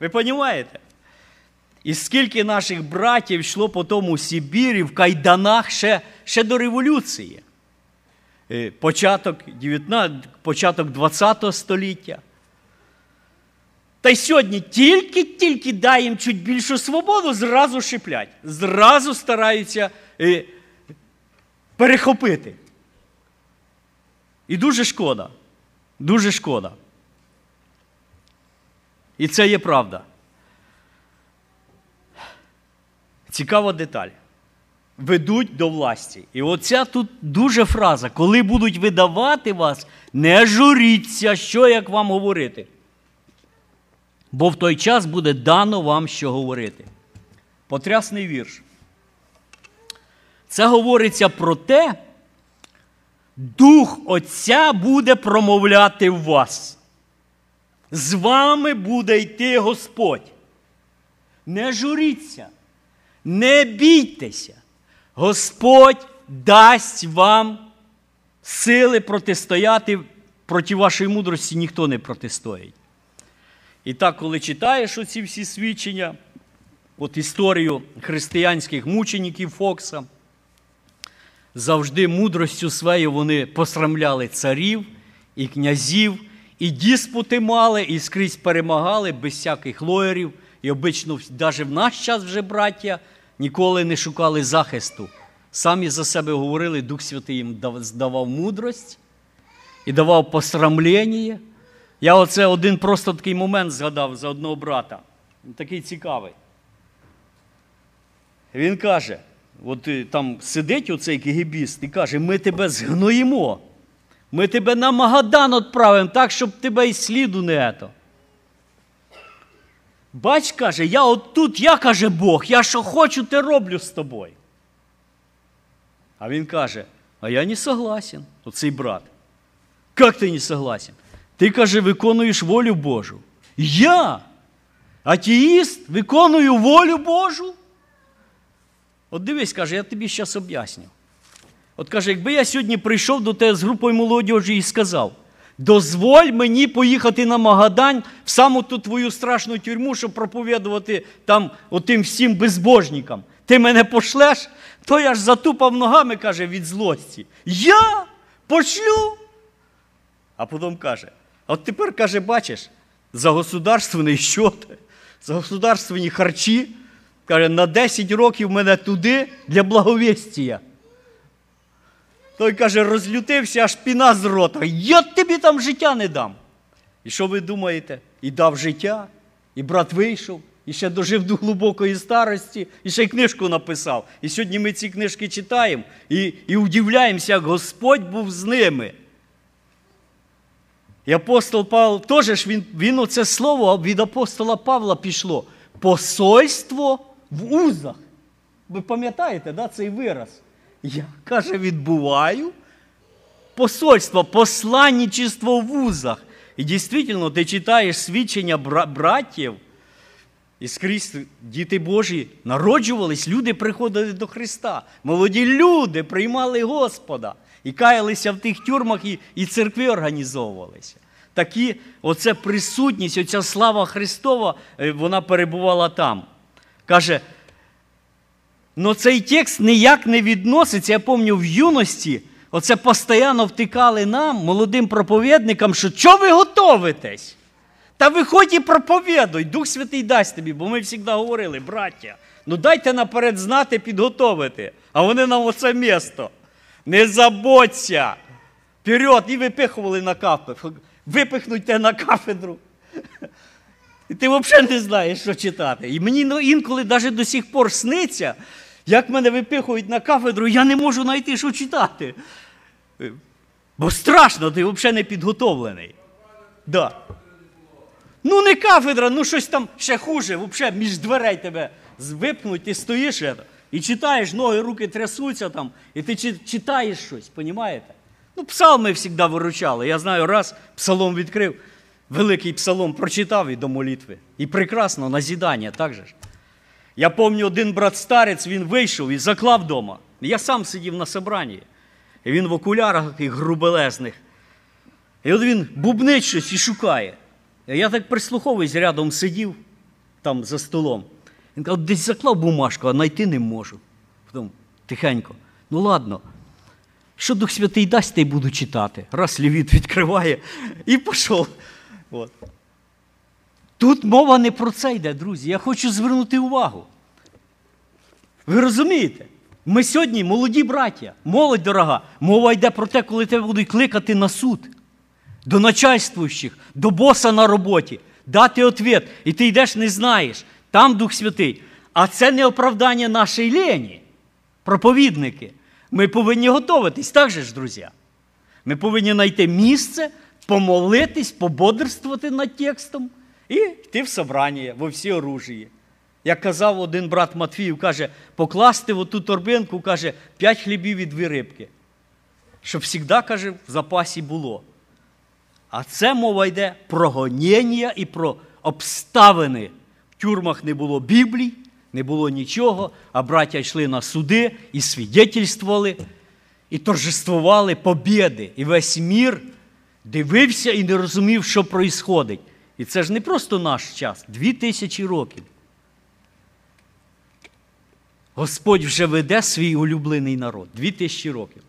Ви розумієте? І скільки наших братів йшло по тому Сибірі в кайданах ще, ще до революції. Е, початок 19, початок 20 століття. Та й сьогодні тільки-тільки дай їм чуть більшу свободу, зразу шиплять, зразу стараються е, перехопити. І дуже шкода. Дуже шкода. І це є правда. Цікава деталь. Ведуть до власті. І оця тут дуже фраза. Коли будуть видавати вас, не журіться, що як вам говорити. Бо в той час буде дано вам що говорити. Потрясний вірш. Це говориться про те, Дух Отця буде промовляти в вас. З вами буде йти Господь. Не журіться, не бійтеся. Господь дасть вам сили протистояти проти вашої мудрості, ніхто не протистоїть. І так, коли читаєш оці всі свідчення, от історію християнських мучеників Фокса, завжди мудростю своєю вони посрамляли царів і князів, і диспути мали, і скрізь перемагали без всяких лоєрів. І обично, навіть в наш час вже браття ніколи не шукали захисту. Самі за себе говорили, Дух Святий їм давав мудрость і давав посрамлення. Я оце один просто такий момент згадав за одного брата. Він Такий цікавий. Він каже: от е, там сидить оцей кегібіст і каже, ми тебе згноїмо. Ми тебе на Магадан відправимо так, щоб тебе і сліду не ето. Бач, каже, я от тут, я каже Бог, я що хочу, те роблю з тобою. А він каже, а я не согласен, оцей брат. Як ти не согласен? Ти, каже, виконуєш волю Божу. Я, атеїст, виконую волю Божу. От дивись, каже, я тобі зараз об'ясню. От каже, якби я сьогодні прийшов до тебе з групою молодіжі і сказав, дозволь мені поїхати на Магадань в саму ту твою страшну тюрму, щоб проповідувати там отим всім безбожникам. Ти мене пошлеш, то я ж затупав ногами, каже, від злості. Я пошлю. А потім каже, от тепер, каже, бачиш, за государственний счет, за государственні харчі, каже, на 10 років мене туди для благовістія. Той каже, розлютився, аж піна з рота. Я тобі там життя не дам. І що ви думаєте? І дав життя, і брат вийшов, і ще дожив до глибокої старості, і ще й книжку написав. І сьогодні ми ці книжки читаємо і і удивляємося, як Господь був з ними. І апостол Павло теж він, він оце слово від апостола Павла пішло. Посольство в узах. Ви пам'ятаєте да, цей вираз? Я, каже, відбуваю посольство, посланничество в вузах. І дійсно, ти читаєш свідчення братів, і скрізь діти Божі народжувались, люди приходили до Христа. Молоді люди приймали Господа і каялися в тих тюрмах, і і церкви організовувалися. Такі, оце присутність, оця слава Христова, е, вона перебувала там. Каже, Но цей текст ніяк не відноситься. Я пам'ятаю, в юності оце постійно втикали нам, молодим проповідникам, що що ви готовитесь? Та виходь і проповідуй, Дух Святий дасть тобі, бо ми завжди говорили, браття, ну дайте наперед знати, підготовити. А вони нам оце місто. Не забудься. Вперед, і випихували на кафедру. Випихнуть те на кафедру. І ти взагалі не знаєш, що читати. І мені інколи навіть до сих пор сниться, як мене випихують на кафедру, я не можу знайти, що читати. Бо страшно, ти взагалі не підготовлений. Да. Ну, не кафедра, ну щось там ще хуже, взагалі між дверей тебе випнуть, ти стоїш і читаєш, ноги, руки трясуться там, і ти читаєш щось, розумієте? Ну, псалми завжди виручали. Я знаю, раз псалом відкрив, великий псалом прочитав і до молитви. І прекрасно, назідання, так же ж. Я пам'ятаю, один брат-старець, він вийшов і заклав вдома. Я сам сидів на собранні. І він в окулярах таких грубелезних. І от він бубнить щось і шукає. І я так прислуховуюсь, рядом сидів там за столом. Він каже, десь заклав бумажку, а знайти не можу. Потім тихенько. Ну ладно. Що Дух Святий дасть, те й буду читати. Раз лівіт відкриває і пішов. От. Тут мова не про це йде, друзі. Я хочу звернути увагу. Ви розумієте? Ми сьогодні молоді браття, молодь дорога, мова йде про те, коли тебе будуть кликати на суд, до начальствуючих, до боса на роботі, дати ответ, і ти йдеш, не знаєш, там Дух Святий. А це не оправдання нашої лені, проповідники. Ми повинні готуватись, так же ж, друзі? Ми повинні знайти місце, помолитись, пободрствувати над текстом і йти в собрання во всі оружії. Як казав один брат Матвіїв, каже, покласти в оту торбинку, каже, п'ять хлібів і дві рибки. Щоб завжди, каже, в запасі було. А це мова йде про гоніння і про обставини. В тюрмах не було Біблій, не було нічого, а браття йшли на суди і свідетельствували, і торжествували побєди. І весь мір дивився і не розумів, що відбувається. І це ж не просто наш час, дві тисячі років. Господь вже веде свій улюблений народ дві тисячі років.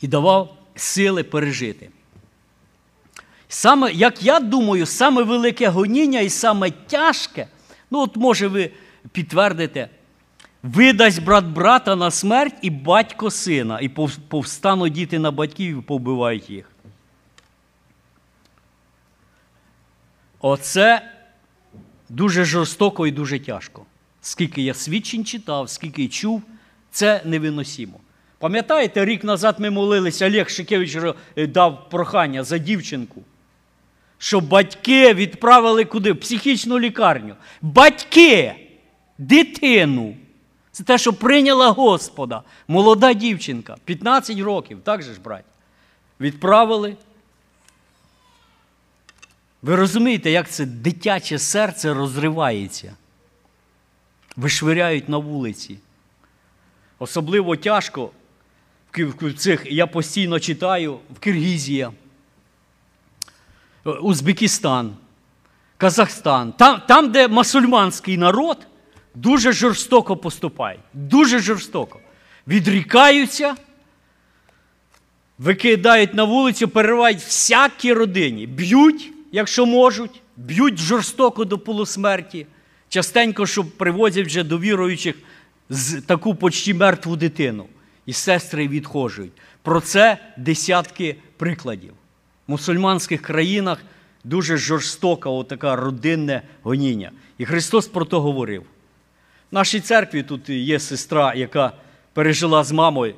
І давав сили пережити. Саме, як я думаю, саме велике гоніння і саме тяжке, ну от може ви підтвердите, видасть брат брата на смерть і батько сина, і повстануть діти на батьків і повбивають їх. Оце дуже жорстоко і дуже тяжко. Скільки я свідчень читав, скільки чув, це невиносимо. Пам'ятаєте, рік назад ми молилися, Олег Шикевич дав прохання за дівчинку, щоб батьки відправили куди? В психічну лікарню. Батьки, дитину. Це те, що прийняла Господа, молода дівчинка, 15 років, так же ж, брать, відправили. Ви розумієте, як це дитяче серце розривається? Вишвиряють на вулиці. Особливо тяжко в цих, я постійно читаю, в Киргізія, Узбекистан, Казахстан, там, там, де мусульманський народ дуже жорстоко поступає. Дуже жорстоко. Відрікаються, викидають на вулицю, переривають всякі родині, б'ють, якщо можуть, б'ють жорстоко до полусмерті. Частенько, щоб привозять вже до віруючих таку почти мертву дитину. І сестри відхожують. Про це десятки прикладів. В мусульманських країнах дуже жорстока така родинне гоніння. І Христос про то говорив. В нашій церкві тут є сестра, яка пережила з мамою.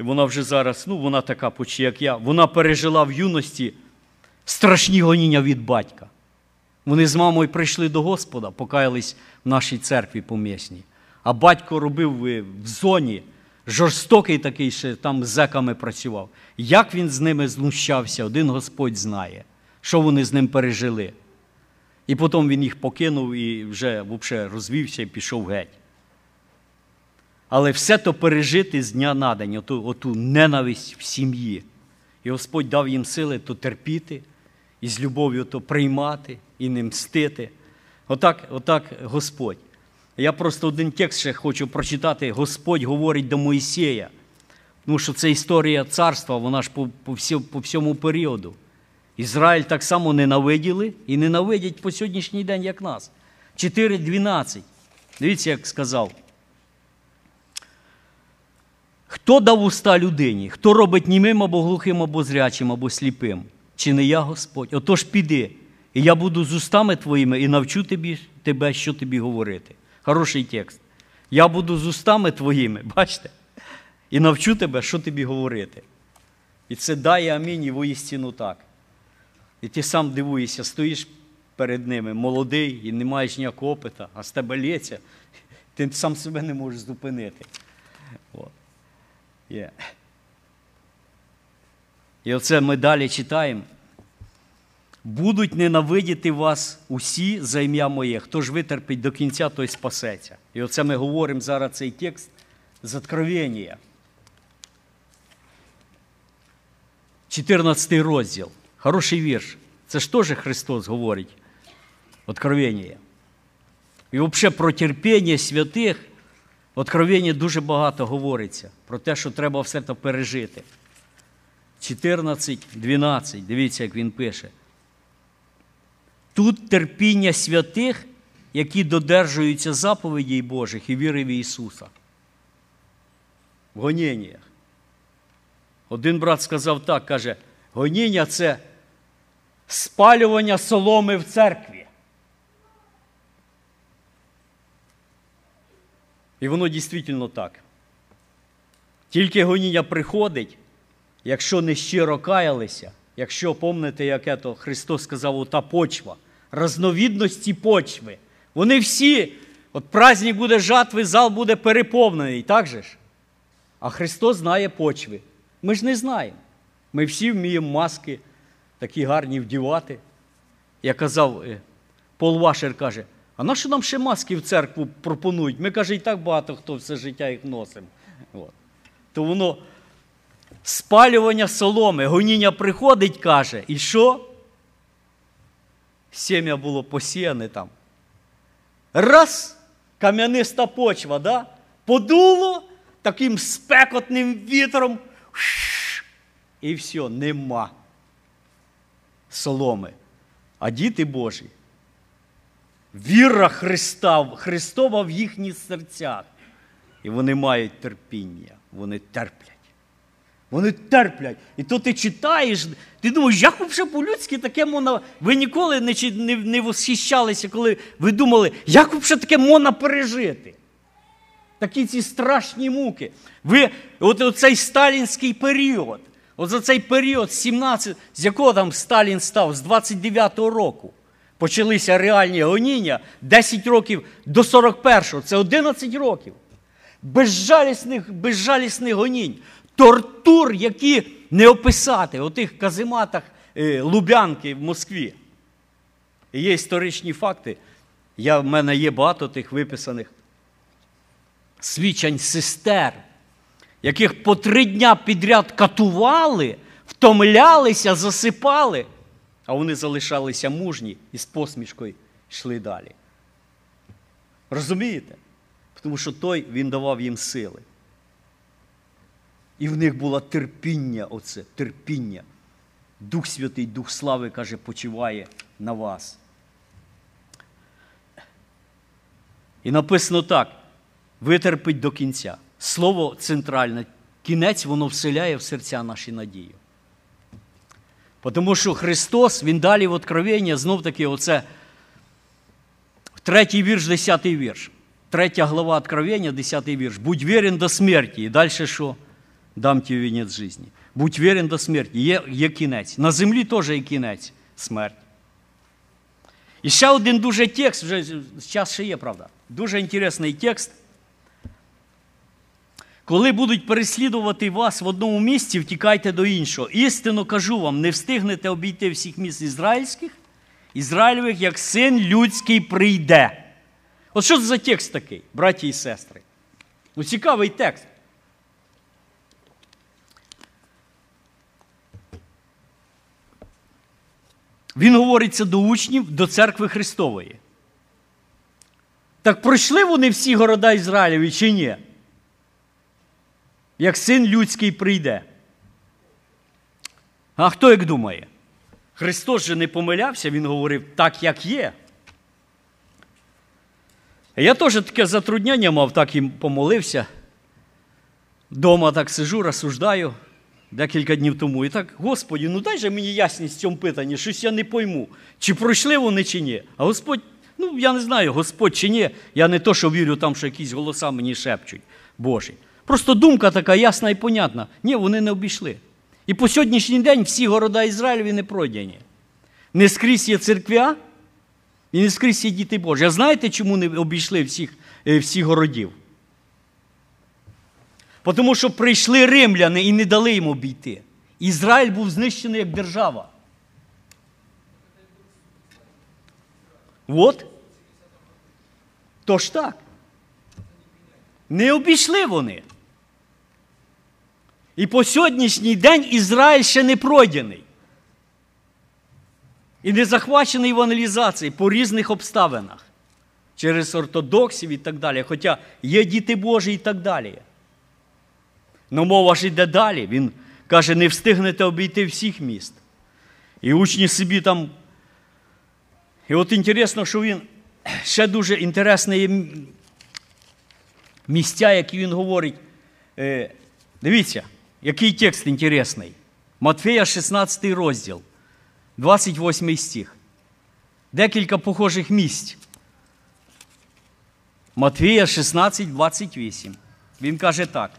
І вона вже зараз, ну, вона така, почти як я, вона пережила в юності страшні гоніння від батька. Вони з мамою прийшли до Господа, покаялись в нашій церкві помісній. А батько робив в зоні жорстокий такий, що там з зеками працював. Як він з ними знущався, один Господь знає, що вони з ним пережили. І потім він їх покинув і вже взагалі розвівся і пішов геть. Але все то пережити з дня на день, оту, оту ненависть в сім'ї. І Господь дав їм сили то терпіти, і з любов'ю то приймати і не мстити. Отак, отак Господь. Я просто один текст ще хочу прочитати. Господь говорить до Моїсея. Тому що це історія царства, вона ж по, по, всьому, по всьому періоду. Ізраїль так само ненавиділи і ненавидять по сьогоднішній день, як нас. 4.12. Дивіться, як сказав. Хто дав уста людині? Хто робить німим або глухим, або зрячим, або сліпим? Чи не я Господь? Отож піди, і я буду з устами твоїми і навчу тобі, тебе, що тобі говорити. Хороший текст. Я буду з устами твоїми, бачите? І навчу тебе, що тобі говорити. І це дає амінь і воістину так. І ти сам дивуєшся, стоїш перед ними, молодий і не маєш ніякого опита, а з тебе лється, ти сам себе не можеш зупинити. От. Yeah. І оце ми далі читаємо. Будуть ненавидіти вас усі за ім'я моє. Хто ж витерпить до кінця, той спасеться. І оце ми говоримо зараз цей текст з Откровення. 14 розділ. Хороший вірш. Це ж теж Христос говорить. Откровення. І взагалі про терпіння святих Откровення дуже багато говориться про те, що треба все це пережити. 14, 12, дивіться, як він пише. Тут терпіння святих, які додержуються заповідей Божих і віри в Ісуса. В гоніннях. Один брат сказав так, каже, гоніння це спалювання соломи в церкві. І воно дійсно так. Тільки гоніння приходить, якщо не щиро каялися, якщо помните, як то Христос сказав, ота почва, разновідності почви. Вони всі, от праздник буде жатви, зал буде переповнений, так же ж? А Христос знає почви. Ми ж не знаємо. Ми всі вміємо маски такі гарні вдівати. Я казав, е, Пол Вашер каже, а на що нам ще маски в церкву пропонують? Ми, каже, і так багато хто все життя їх носимо. От. То воно спалювання соломи, гоніння приходить, каже, і що? Сім'я було посіяне там. Раз, кам'яниста почва, да? подуло таким спекотним вітром. І все, нема соломи. А діти Божі. Віра Христа, Христова в їхніх серцях. І вони мають терпіння, вони терплять. Вони терплять. І то ти читаєш, ти думаєш, як взагалі по-людськи таке можна. Ви ніколи не не, не восхищалися, коли ви думали, як взагалі таке можна пережити? Такі ці страшні муки. Ви, от оцей сталінський період, от за цей період, 17, з якого там Сталін став, з 29-го року, почалися реальні гоніння, 10 років до 41-го, це 11 років. Безжалісних, безжалісних гонінь тортур, які не описати у тих казематах е, Лубянки в Москві. І є історичні факти. Я, В мене є багато тих виписаних свідчень сестер, яких по три дня підряд катували, втомлялися, засипали, а вони залишалися мужні і з посмішкою йшли далі. Розумієте? Тому що той він давав їм сили. І в них було терпіння, оце, терпіння. Дух Святий, Дух Слави, каже, почиває на вас. І написано так: витерпить до кінця. Слово центральне, кінець, воно вселяє в серця наші надії. Тому що Христос, Він далі в Откровення, знов таки, оце третій вірш, десятий вірш. Третя глава Откровення, десятий вірш. Будь вірен до смерті. І далі що? Дам тебе вінець житті. Будь вірен до смерті. Є, є кінець. На землі теж є кінець смерть. І ще один дуже текст, вже час ще є, правда. Дуже інтересний текст. Коли будуть переслідувати вас в одному місці, втікайте до іншого. Істинно кажу вам, не встигнете обійти всіх міст ізраїльських, Ізраїльових, як син людський прийде. От що це за текст такий, браті і сестри? Ну, Цікавий текст. Він говориться до учнів, до церкви Христової. Так пройшли вони всі города Ізраїлеві чи ні? Як син людський прийде. А хто як думає? Христос же не помилявся, Він говорив так, як є. Я теж таке затруднення мав, так і помолився. Дома так сижу, розсуждаю декілька днів тому. І так, Господі, ну дай же мені ясність в цьому питанні, щось я не пойму, чи пройшли вони, чи ні. А Господь, ну я не знаю, Господь чи ні. Я не то, що вірю там, що якісь голоса мені шепчуть Божі. Просто думка така ясна і понятна. Ні, вони не обійшли. І по сьогоднішній день всі города Ізраїлеві не пройдені. Не скрізь є церквя, і не скрізь є діти Божі. А знаєте, чому не обійшли всіх, е, всіх городів? Тому що прийшли римляни і не дали йому обійти. Ізраїль був знищений як держава. От. Тож так. Не обійшли вони. І по сьогоднішній день Ізраїль ще не пройдений. І не захвачений в аналізації по різних обставинах. через ортодоксів і так далі. Хоча є діти Божі і так далі. Но мова ж йде далі. Він каже, не встигнете обійти всіх міст. І учні собі там. І от інтересно, що він ще дуже інтересне є місця, які він говорить. Е, Дивіться, який текст інтересний. Матфея 16 розділ, 28 стих. Декілька похожих місць. Матвія 16, 28. Він каже так. З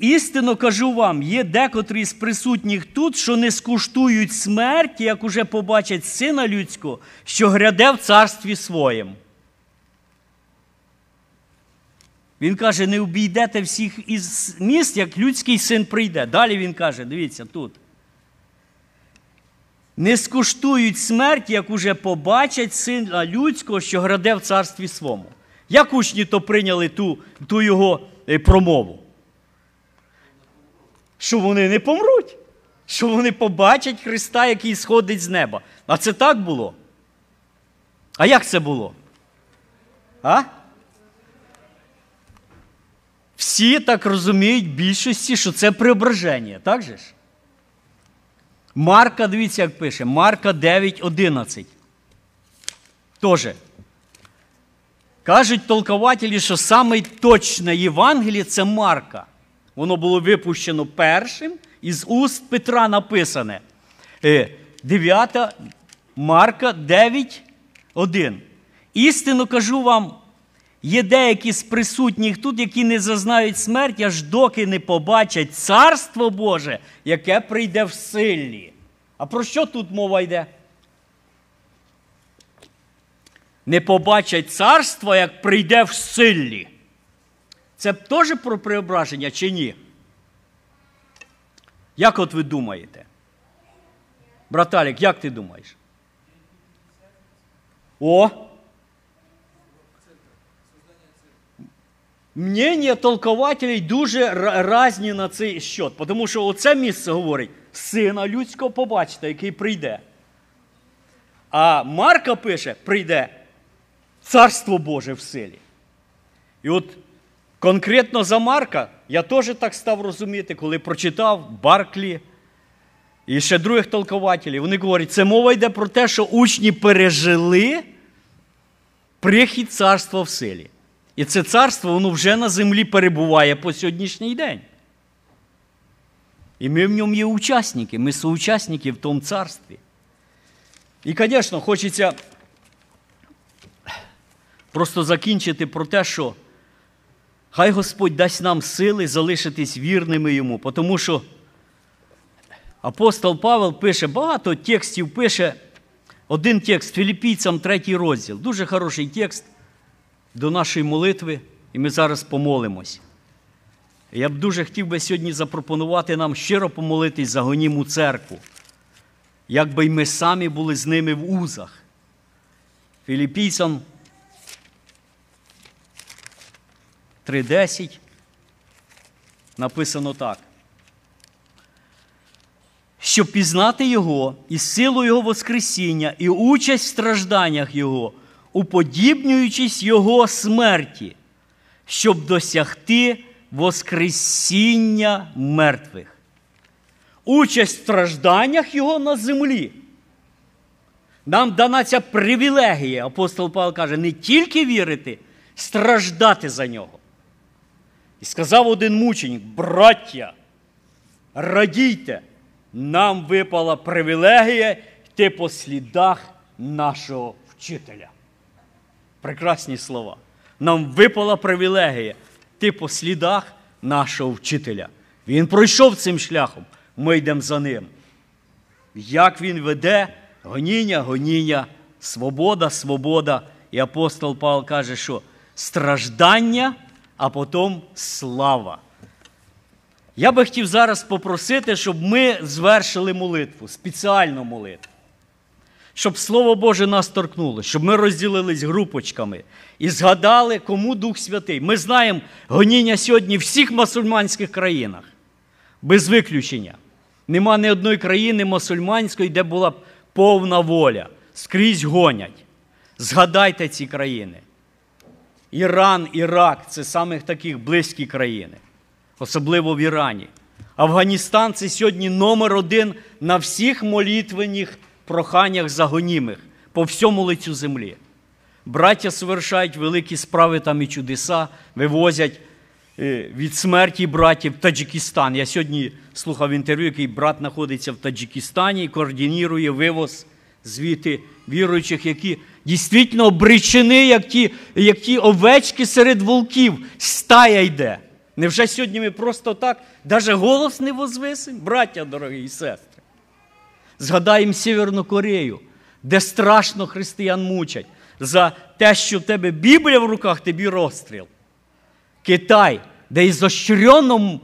істинно кажу вам, є декотрі з присутніх тут, що не скуштують смерті, як уже побачать сина людського, що гряде в царстві своєм. Він каже, не обійдете всіх із міст, як людський син прийде. Далі він каже, дивіться тут. Не скуштують смерть, як уже побачать сина людського, що граде в царстві своєму. Як учні то прийняли ту, ту його е, промову? Що вони не помруть, що вони побачать Христа, який сходить з неба. А це так було? А як це було? А? Всі так розуміють більшості, що це преображення, так же ж? Марка, дивіться, як пише, Марка 9.11. Тоже. Кажуть толкователі, що саме точне Євангеліє це Марка. Воно було випущено першим, із уст Петра написане. 9 е, Марка 9.1. Істинно кажу вам, Є деякі з присутніх тут, які не зазнають смерті, аж доки не побачать Царство Боже, яке прийде в силі. А про що тут мова йде? Не побачать царство, як прийде в силі. Це теж про преображення чи ні? Як от ви думаєте? Браталік, як ти думаєш? О! Мнення толкователей дуже різні на цей счет, тому що оце місце говорить сина людського побачите, який прийде. А Марка пише, прийде Царство Боже в силі. І от конкретно за Марка я теж так став розуміти, коли прочитав Барклі і ще других толкователів. Вони говорять, це мова йде про те, що учні пережили прихід царства в силі. І це царство воно вже на землі перебуває по сьогоднішній день. І ми в ньому є учасники, ми соучасники в тому царстві. І, звісно, хочеться просто закінчити про те, що хай Господь дасть нам сили залишитись вірними йому, тому що апостол Павел пише багато текстів, пише один текст Філіппійцям, третій розділ. Дуже хороший текст до нашої молитви, і ми зараз помолимось. Я б дуже хотів би сьогодні запропонувати нам щиро помолитись за гоніму церкву, як би й ми самі були з ними в узах. Філіппійцям 3.10 написано так. Щоб пізнати Його і силу Його Воскресіння, і участь в стражданнях Його уподібнюючись Його смерті, щоб досягти Воскресіння мертвих. Участь в стражданнях Його на землі. Нам дана ця привілегія, апостол Павло каже, не тільки вірити, страждати за нього. І сказав один мученик, браття, радійте, нам випала привілегія йти по слідах нашого вчителя прекрасні слова. Нам випала привілегія ти по слідах нашого вчителя. Він пройшов цим шляхом, ми йдемо за ним. Як він веде гоніння, гоніння, свобода, свобода. І апостол Павло каже, що страждання, а потім слава. Я би хотів зараз попросити, щоб ми звершили молитву, спеціальну молитву щоб Слово Боже нас торкнуло, щоб ми розділились групочками і згадали, кому Дух Святий. Ми знаємо гоніння сьогодні в всіх мусульманських країнах, без виключення. Нема ні одної країни мусульманської, де була повна воля. скрізь гонять. Згадайте ці країни. Іран, Ірак це самих таких близькі країни, особливо в Ірані. Афганістан це сьогодні номер один на всіх молитвенних проханнях загонімих по всьому лицю землі. Браття совершають великі справи там і чудеса, вивозять е, від смерті братів в Таджикистан. Я сьогодні слухав інтерв'ю, який брат знаходиться в Таджикистані і координує вивоз звідти віруючих, які дійсно обречені, як ті, як ті овечки серед волків. Стая йде. Невже сьогодні ми просто так, навіть голос не возвисимо, браття дорогі і сестри? Згадаємо Сєвєрну Корею, де страшно християн мучать за те, що в тебе Біблія в руках, тобі розстріл. Китай, де ізощрено,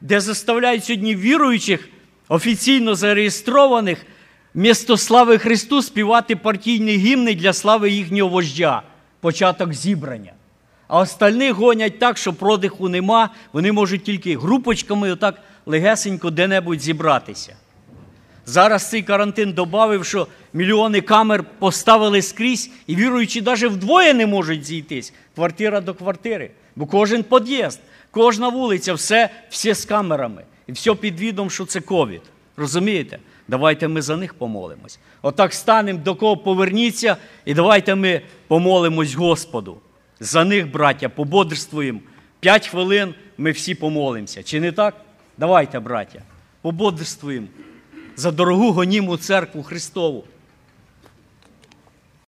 де заставляють сьогодні віруючих, офіційно зареєстрованих, місто слави Христу співати партійні гімни для слави їхнього вождя, початок зібрання. А остальних гонять так, що продиху нема, вони можуть тільки групочками отак легесенько де-небудь зібратися. Зараз цей карантин додав, що мільйони камер поставили скрізь, і віруючі навіть вдвоє не можуть зійтись квартира до квартири. Бо кожен під'їзд, кожна вулиця, все, все з камерами. І все під відом, що це ковід. Розумієте? Давайте ми за них помолимось. Отак станемо, до кого поверніться, і давайте ми помолимось Господу. За них, браття, пободрствуємо. П'ять хвилин ми всі помолимося. Чи не так? Давайте, браття, пободрствуємо за дорогу гоніму церкву Христову.